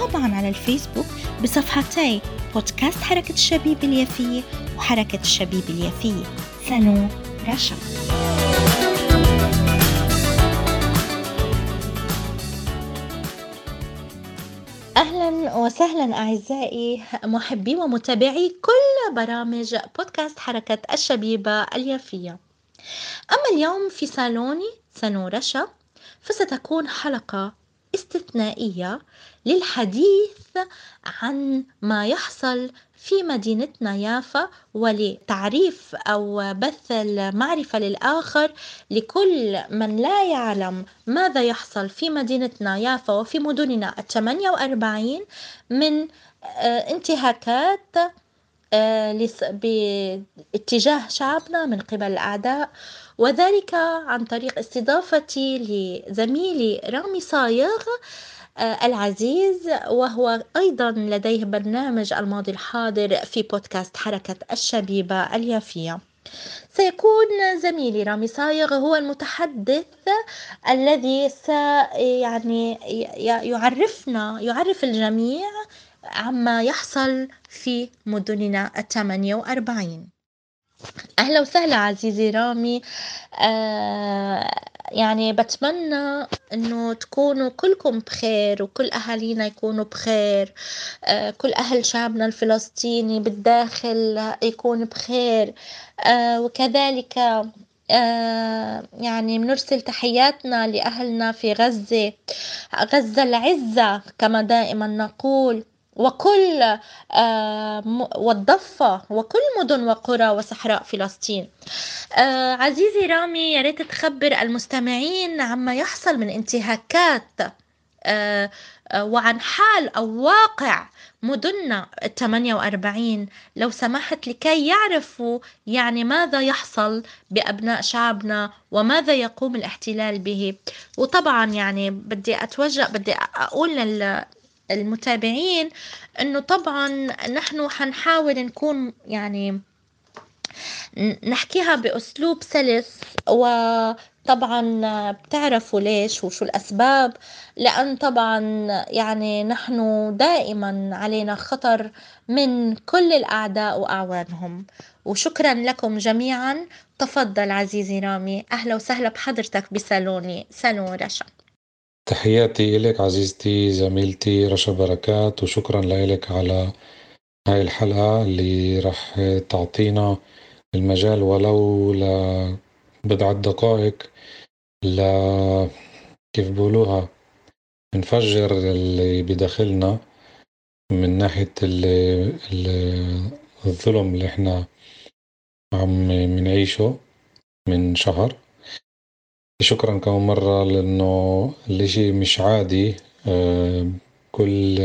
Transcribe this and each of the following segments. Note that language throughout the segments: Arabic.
وطبعا على الفيسبوك بصفحتي بودكاست حركة الشبيب اليافية وحركة الشبيب اليافية. سنو رشا. أهلا وسهلا أعزائي محبي ومتابعي كل برامج بودكاست حركة الشبيبة اليافية. أما اليوم في صالوني سنو رشا فستكون حلقة استثنائية للحديث عن ما يحصل في مدينتنا يافا ولتعريف أو بث المعرفة للآخر لكل من لا يعلم ماذا يحصل في مدينتنا يافا وفي مدننا الثمانية وأربعين من آه، انتهاكات باتجاه شعبنا من قبل الأعداء وذلك عن طريق استضافتي لزميلي رامي صايغ آه، العزيز وهو أيضا لديه برنامج الماضي الحاضر في بودكاست حركة الشبيبة اليافية. سيكون زميلي رامي صايغ هو المتحدث الذي سي يعني يعرفنا يعرف الجميع عما يحصل في مدننا الثمانية وأربعين. أهلا وسهلا عزيزي رامي. آه يعني بتمنى إنه تكونوا كلكم بخير وكل أهالينا يكونوا بخير. آه كل أهل شعبنا الفلسطيني بالداخل يكون بخير. آه وكذلك آه يعني بنرسل تحياتنا لأهلنا في غزة. غزة العزة كما دائما نقول. وكل آه، والضفة وكل مدن وقرى وصحراء فلسطين. آه، عزيزي رامي يا ريت تخبر المستمعين عما يحصل من انتهاكات آه، وعن حال أو واقع مدننا ال 48 لو سمحت لكي يعرفوا يعني ماذا يحصل بأبناء شعبنا وماذا يقوم الاحتلال به. وطبعا يعني بدي أتوجه بدي أقول لل المتابعين إنه طبعا نحن حنحاول نكون يعني نحكيها بأسلوب سلس وطبعا بتعرفوا ليش وشو الأسباب لأن طبعا يعني نحن دائما علينا خطر من كل الأعداء وأعوانهم. وشكرا لكم جميعا. تفضل عزيزي رامي. أهلا وسهلا بحضرتك بصالوني. صالون رشا. تحياتي إلك عزيزتي زميلتي رشا بركات وشكرا لك على هاي الحلقة اللي رح تعطينا المجال ولو لبضعة دقائق ل كيف بقولوها نفجر اللي بداخلنا من ناحية الظلم اللي إحنا عم منعيشه من شهر. شكرا كمان مرة لأنه الإشي مش عادي آه، كل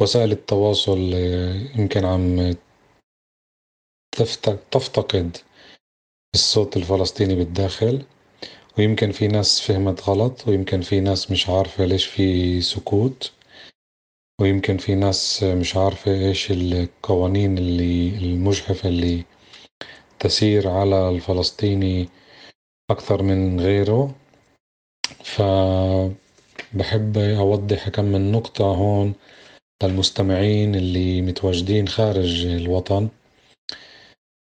وسائل التواصل آه، يمكن عم تفتقد الصوت الفلسطيني بالداخل ويمكن في ناس فهمت غلط ويمكن في ناس مش عارفة ليش في سكوت ويمكن في ناس مش عارفة إيش القوانين اللي المجحفة اللي تسير على الفلسطيني أكثر من غيره. فبحب أوضح كم من نقطة هون للمستمعين اللي متواجدين خارج الوطن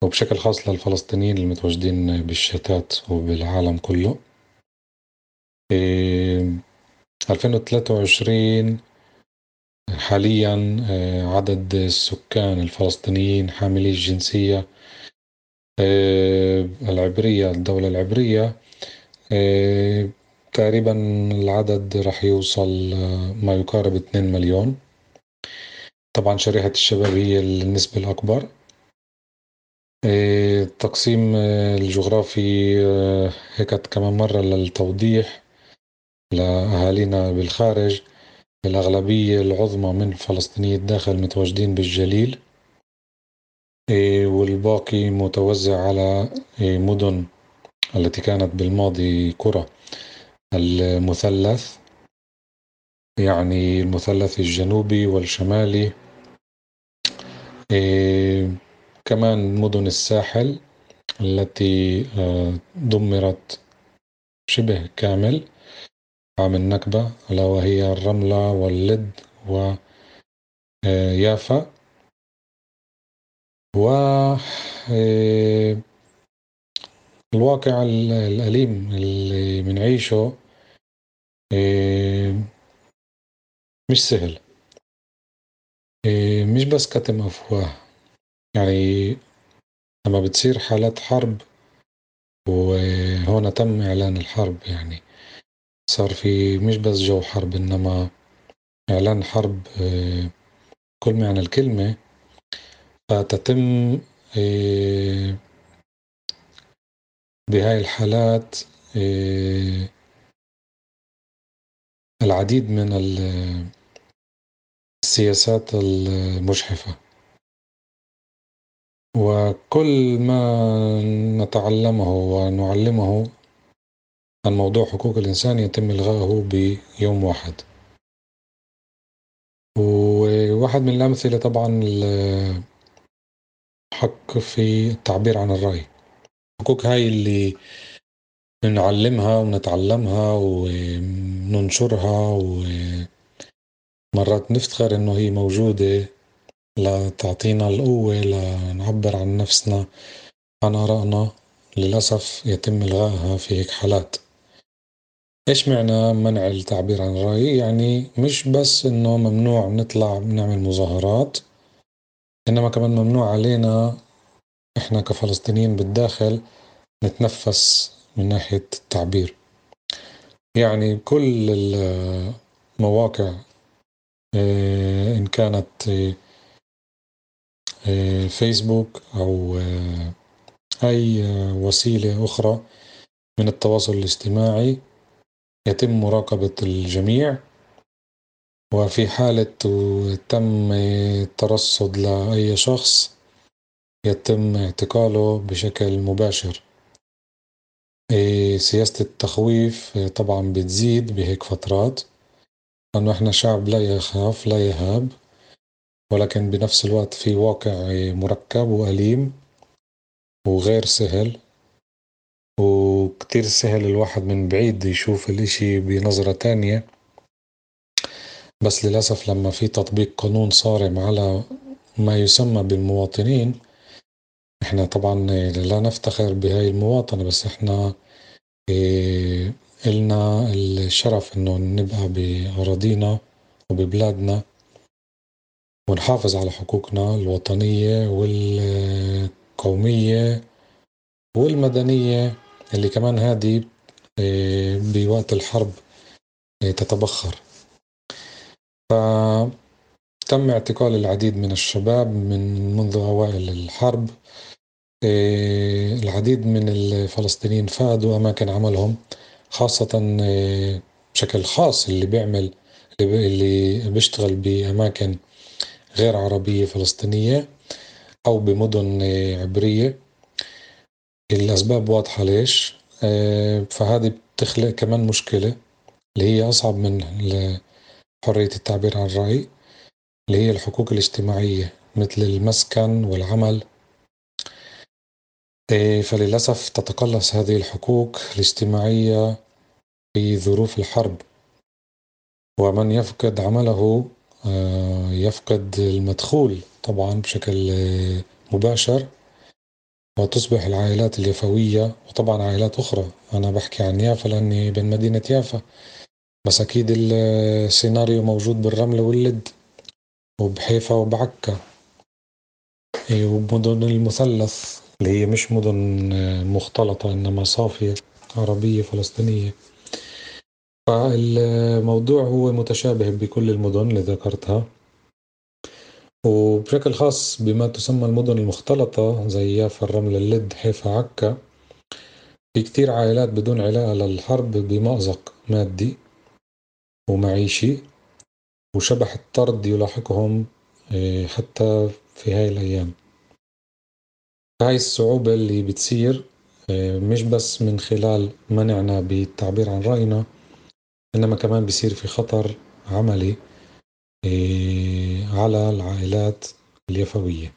وبشكل خاص للفلسطينيين المتواجدين بالشتات وبالعالم كله. إيه 2023 حاليا آه، عدد السكان الفلسطينيين حاملي الجنسية العبرية الدولة العبرية آه، تقريبا العدد راح يوصل آه، ما يقارب 2 مليون. طبعا شريحة الشباب هي النسبة الأكبر. التقسيم الجغرافي هيك كمان مرة للتوضيح لأهالينا بالخارج. الأغلبية العظمى من فلسطينية الداخل متواجدين بالجليل. والباقي متوزع على إيه، مدن التي كانت بالماضي قرى. المثلث يعني المثلث الجنوبي والشمالي إيه، كمان مدن الساحل التي آه، دمرت شبه كامل عام النكبة ألا وهي الرملة واللد ويافا و آه، الواقع الأليم اللي بنعيشه آه، مش سهل. مش بس كتم أفواه. يعني لما بتصير حالات حرب وهنا تم إعلان الحرب يعني صار في مش بس جو حرب إنما إعلان حرب آه، كل معنى الكلمة فتتم آه، بهاي الحالات آه، العديد من السياسات المجحفة. وكل ما نتعلمه ونعلمه عن موضوع حقوق الإنسان يتم إلغائه بيوم واحد. وواحد من الأمثلة طبعا الحق في التعبير عن الرأي. حقوق هاي اللي نعلمها ونتعلمها وننشرها ومرات نفتخر إنه هي موجودة. لتعطينا القوة لنعبر عن نفسنا. عن آرائنا للأسف يتم إلغائها في هيك حالات. إيش معنى منع التعبير عن الرأي؟ يعني مش بس إنه ممنوع نطلع نعمل مظاهرات. إنما كمان ممنوع علينا إحنا كفلسطينيين بالداخل نتنفس من ناحية التعبير. يعني كل المواقع آه، إن كانت آه، فيسبوك أو آه، أي وسيلة أخرى من التواصل الاجتماعي يتم مراقبة الجميع. وفي حالة تم الترصد لأي شخص يتم اعتقاله بشكل مباشر. سياسة التخويف طبعا بتزيد بهيك فترات. لأنه إحنا شعب لا يخاف لا يهاب. ولكن بنفس الوقت في واقع مركب وأليم وغير سهل. وكتير سهل الواحد من بعيد يشوف الإشي بنظرة تانية. بس للأسف لما في تطبيق قانون صارم على ما يسمى بالمواطنين إحنا طبعا لا نفتخر بهاي المواطنة بس إحنا إيه إلنا الشرف إنه نبقى بأراضينا وببلادنا ونحافظ على حقوقنا الوطنية والقومية والمدنية اللي كمان هذه إيه، بوقت الحرب إيه، تتبخر. فتم اعتقال العديد من الشباب من منذ أوائل الحرب. إيه، العديد من الفلسطينيين فقدوا أماكن عملهم خاصة بشكل خاص اللي بيعمل اللي بيشتغل بأماكن غير عربية فلسطينية أو بمدن عبرية. الأسباب واضحة ليش؟ فهذه بتخلق كمان مشكلة اللي هي أصعب من حرية التعبير عن الرأي اللي هي الحقوق الاجتماعية مثل المسكن والعمل. فللأسف تتقلص هذه الحقوق الاجتماعية في ظروف الحرب. ومن يفقد عمله آه، يفقد المدخول طبعا بشكل مباشر. وتصبح العائلات اليافوية وطبعا عائلات أخرى. أنا بحكي عن يافا لأني بين مدينة يافا. بس أكيد السيناريو موجود بالرملة واللد وبحيفا وبعكا. وبمدن المثلث اللي هي مش مدن مختلطة إنما صافية عربية فلسطينية. فالموضوع هو متشابه بكل المدن اللي ذكرتها. وبشكل خاص بما تسمى المدن المختلطة زي يافا الرمل اللد حيفا عكا في كتير عائلات بدون علاقة للحرب بمأزق مادي. ومعيشي وشبح الطرد يلاحقهم آه، حتى في هاي الأيام. هاي الصعوبة اللي بتصير آه، مش بس من خلال منعنا بالتعبير عن رأينا إنما كمان بصير في خطر عملي آه، على العائلات اليفوية.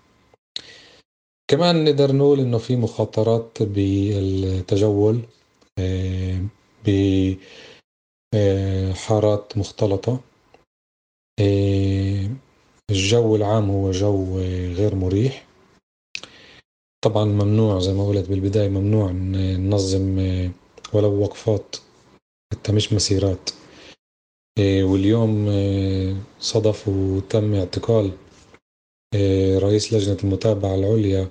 كمان نقدر نقول إنه في مخاطرات بالتجول آه، بحارات مختلطة. الجو العام هو جو غير مريح. طبعا ممنوع زي ما قلت بالبداية ممنوع ننظم ولو وقفات حتى مش مسيرات. واليوم صدف وتم اعتقال رئيس لجنة المتابعة العليا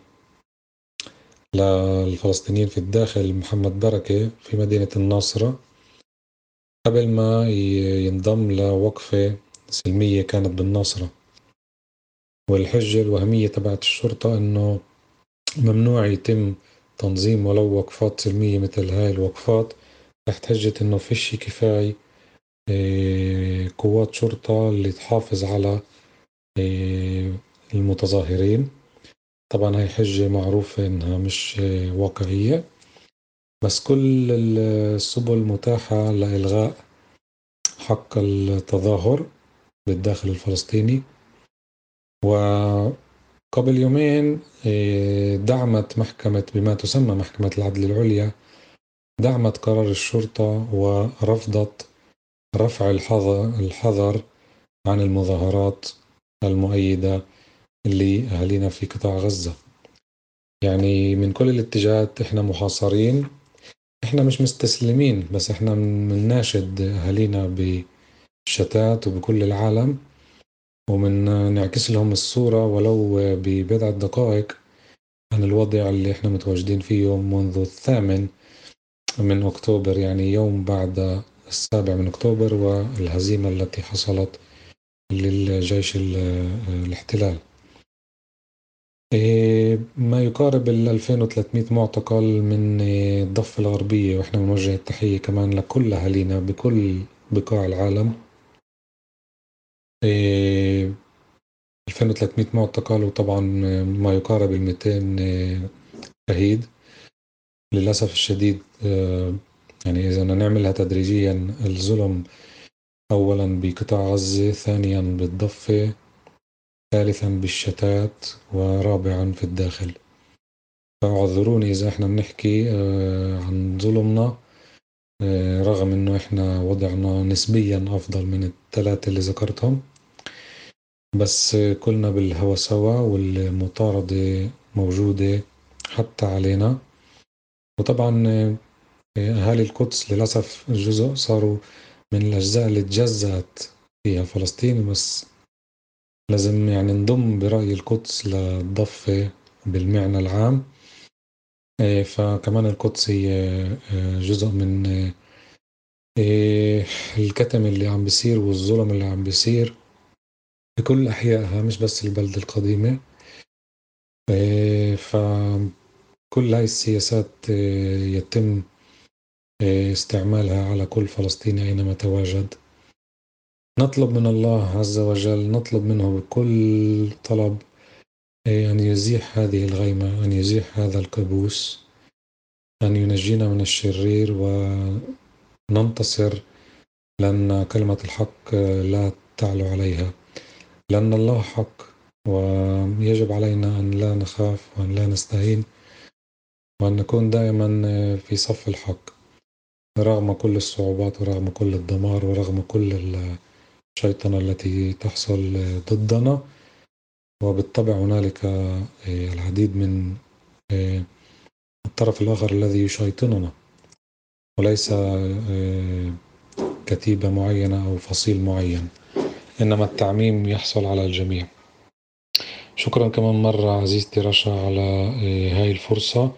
للفلسطينيين في الداخل محمد بركة في مدينة الناصرة. قبل ما ينضم لوقفة سلمية كانت بالناصرة. والحجة الوهمية تبعت الشرطة إنه ممنوع يتم تنظيم ولو وقفات سلمية مثل هاي الوقفات. تحت حجة إنه فيش كفاية آه، قوات شرطة اللي تحافظ على آه، المتظاهرين. طبعا هاي حجة معروفة إنها مش آه، واقعية. بس كل السبل متاحة لإلغاء حق التظاهر بالداخل الفلسطيني. وقبل يومين آه، دعمت محكمة بما تسمى محكمة العدل العليا دعمت قرار الشرطة ورفضت رفع الحظر عن المظاهرات المؤيدة لأهالينا في قطاع غزة. يعني من كل الاتجاهات إحنا محاصرين. إحنا مش مستسلمين بس إحنا بنناشد أهالينا بالشتات وبكل العالم ومن نعكس لهم الصورة ولو ببضعة دقائق عن الوضع اللي إحنا متواجدين فيه منذ الثامن من أكتوبر يعني يوم بعد السابع من أكتوبر والهزيمة التي حصلت للجيش الاحتلال. ما يقارب ال 2300 معتقل من الضفة الغربية وإحنا بنوجه التحية كمان لكل أهالينا بكل بقاع العالم. 2300 إيه، معتقل وطبعا ما يقارب ال 200 شهيد. للأسف الشديد يعني إذا نعملها تدريجيا الظلم أولا بقطاع غزة ثانيا بالضفة. ثالثا بالشتات ورابعا في الداخل. فاعذروني إذا إحنا بنحكي آه، عن ظلمنا آه، رغم إنه إحنا وضعنا نسبيا أفضل من الثلاثة اللي ذكرتهم. بس كلنا بالهوى سوا والمطاردة موجودة حتى علينا. وطبعا آه، أهالي القدس للأسف جزء صاروا من الأجزاء اللي تجزأت فيها فلسطين بس لازم يعني نضم برأي القدس للضفة بالمعنى العام. آه، فكمان القدس هي آه، جزء من الكتم اللي عم بيصير والظلم اللي عم بيصير بكل أحيائها مش بس البلدة القديمة. ف كل هاي السياسات يتم استعمالها على كل فلسطيني أينما تواجد. نطلب من الله عز وجل نطلب منه بكل طلب آه، أن يزيح هذه الغيمة أن يزيح هذا الكابوس أن ينجينا من الشرير وننتصر لأن كلمة الحق لا تعلو عليها. لأن الله حق ويجب علينا أن لا نخاف وأن لا نستهين وأن نكون دائما في صف الحق رغم كل الصعوبات ورغم كل الدمار ورغم كل الشيطنة التي تحصل ضدنا وبالطبع هنالك آه، العديد من آه، الطرف الآخر الذي يشيطننا. وليس آه، كتيبة معينة أو فصيل معين. إنما التعميم يحصل على الجميع. شكرا كمان مرة عزيزتي رشا على هاي الفرصة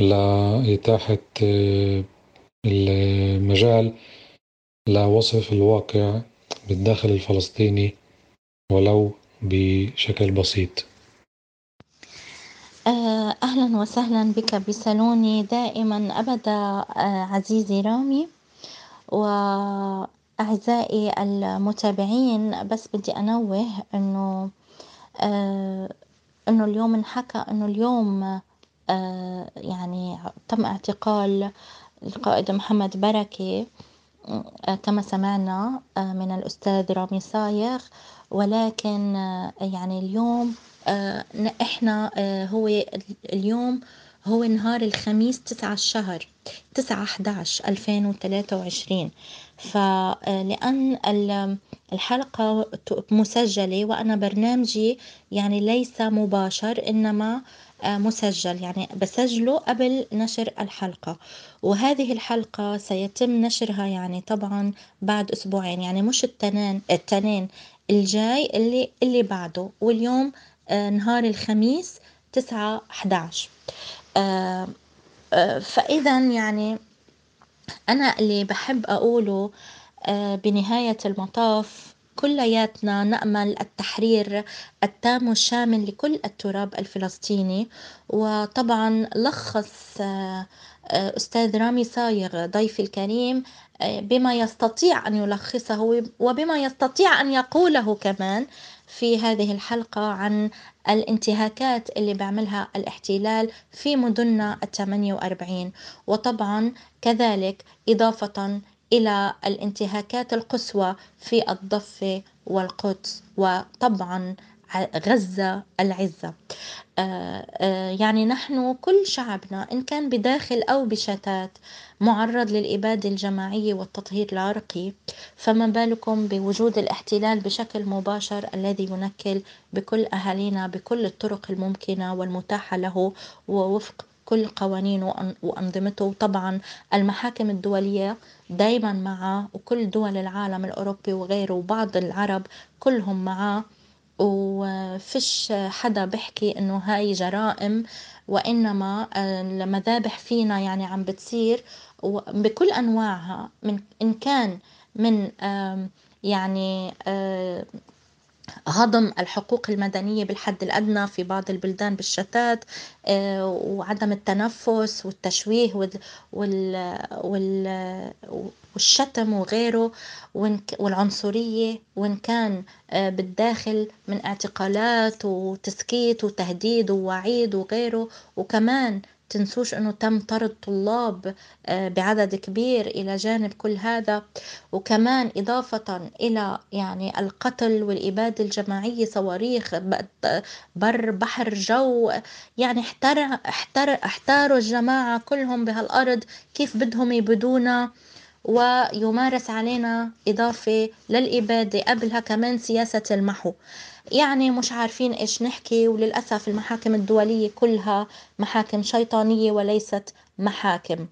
لإتاحة المجال لوصف الواقع بالداخل الفلسطيني ولو بشكل بسيط. آه، أهلا وسهلا بك بصالوني دائما أبدا آه، عزيزي رامي وأعزائي المتابعين. بس بدي أنوه إنه إنه اليوم انحكى إنه اليوم آه، يعني تم اعتقال القائد محمد بركة. آه، كما سمعنا من الأستاذ رامي صايغ. ولكن يعني اليوم إحنا هو اليوم هو نهار الخميس تسعة الشهر تسعة 11 2023 فلأن الحلقة مسجلة وأنا برنامجي يعني ليس مباشر إنما آه، مسجل يعني بسجله قبل نشر الحلقة. وهذه الحلقة سيتم نشرها يعني طبعا بعد أسبوعين يعني مش التنين التنين الجاي اللي اللي بعده. واليوم آه، نهار الخميس تسعة 11 آه، فإذا يعني أنا اللي بحب أقوله آه، بنهاية المطاف كلياتنا نأمل التحرير التام والشامل لكل التراب الفلسطيني. وطبعا لخص آه، آه، أستاذ رامي صايغ ضيفي الكريم بما يستطيع أن يلخصه وبما يستطيع أن يقوله كمان في هذه الحلقة عن الانتهاكات اللي بيعملها الاحتلال في مدننا الثمانية وأربعين. وطبعا كذلك إضافة إلى الانتهاكات القصوى في الضفة والقدس وطبعا غزة العزة. آه، آه، يعني نحن كل شعبنا إن كان بداخل أو بشتات معرض للإبادة الجماعية والتطهير العرقي فما بالكم بوجود الاحتلال بشكل مباشر الذي ينكل بكل أهالينا بكل الطرق الممكنة والمتاحة له ووفق كل قوانينه وأنظمته. وطبعا المحاكم الدولية دايما معه وكل دول العالم الأوروبي وغيره وبعض العرب كلهم معه وفش حدا بحكي إنه هاي جرائم وإنما المذابح فينا يعني عم بتصير. بكل أنواعها من إن كان من يعني هضم الحقوق المدنية بالحد الأدنى في بعض البلدان بالشتات آه، وعدم التنفس والتشويه والشتم وغيره والعنصرية وإن كان آه، بالداخل من اعتقالات وتسكيت وتهديد ووعيد وغيره. وكمان تنسوش أنه تم طرد طلاب آه، بعدد كبير إلى جانب كل هذا. وكمان إضافة إلى يعني القتل والابادة الجماعية صواريخ بر بحر جو يعني احتر احتر احتاروا الجماعة كلهم بهالأرض كيف بدهم يبدونا؟ ويمارس علينا إضافة للإبادة قبلها كمان سياسة المحو. يعني مش عارفين إيش نحكي وللأسف المحاكم الدولية كلها محاكم شيطانية وليست محاكم.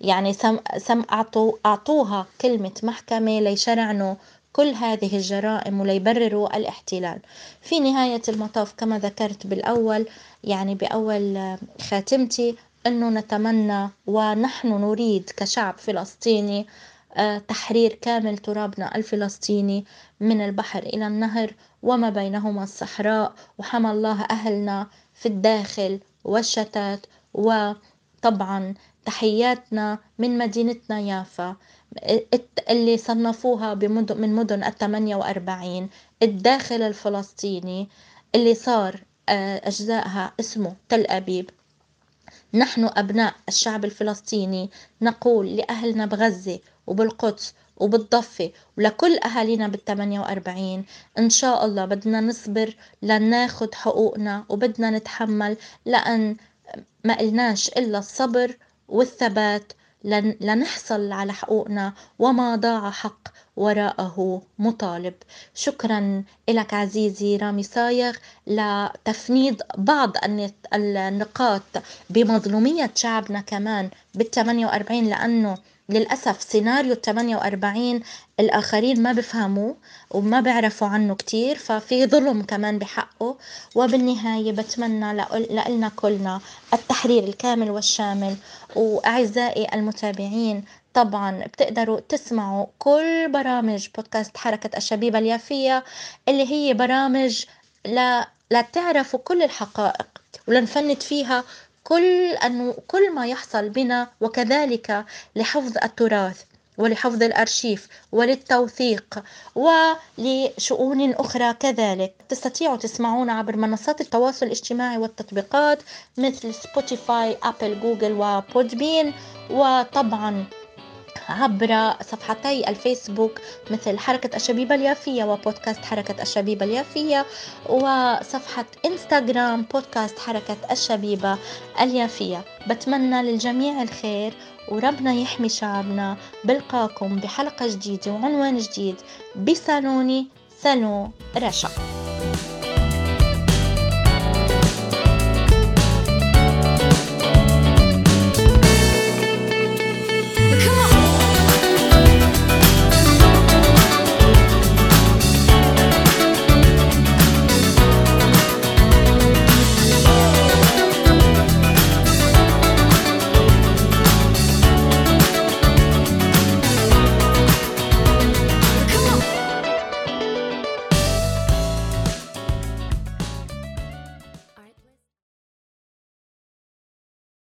يعني سم, سم أعطوا أعطوها كلمة محكمة ليشرعنوا كل هذه الجرائم وليبرروا الاحتلال. في نهاية المطاف كما ذكرت بالأول يعني بأول خاتمتي أنه نتمنى ونحن نريد كشعب فلسطيني آه، تحرير كامل ترابنا الفلسطيني من البحر إلى النهر وما بينهما الصحراء. وحمى الله أهلنا في الداخل والشتات وطبعا تحياتنا من مدينتنا يافا. اللي صنفوها من مدن الثمانية وأربعين. الداخل الفلسطيني اللي صار آه، أجزائها اسمه تل أبيب. نحن أبناء الشعب الفلسطيني نقول لأهلنا بغزة وبالقدس وبالضفة ولكل أهالينا بالثمانية وأربعين إن شاء الله بدنا نصبر لناخد حقوقنا وبدنا نتحمل لأن ما قلناش إلا الصبر والثبات لنحصل على حقوقنا وما ضاع حق وراءه مطالب. شكرا لك عزيزي رامي صايغ لتفنيد بعض النقاط بمظلومية شعبنا كمان بال 48 لأنه للأسف سيناريو ال 48 الآخرين ما بفهموه وما بيعرفوا عنه كتير ففي ظلم كمان بحقه. وبالنهاية بتمنى لنا كلنا التحرير الكامل والشامل. وأعزائي المتابعين طبعا بتقدروا تسمعوا كل برامج بودكاست حركة الشبيبة اليافية اللي هي برامج لا, لا تعرفوا كل الحقائق ولنفند فيها كل أنه كل ما يحصل بنا وكذلك لحفظ التراث ولحفظ الأرشيف وللتوثيق ولشؤون أخرى كذلك. تستطيعوا تسمعون عبر منصات التواصل الاجتماعي والتطبيقات مثل سبوتيفاي أبل جوجل وبودبين وطبعا عبر صفحتي الفيسبوك مثل حركة الشبيبة اليافية وبودكاست حركة الشبيبة اليافية وصفحة إنستغرام بودكاست حركة الشبيبة اليافية. بتمنى للجميع الخير وربنا يحمي شعبنا. بلقاكم بحلقة جديدة وعنوان جديد. بصالوني صالون رشا.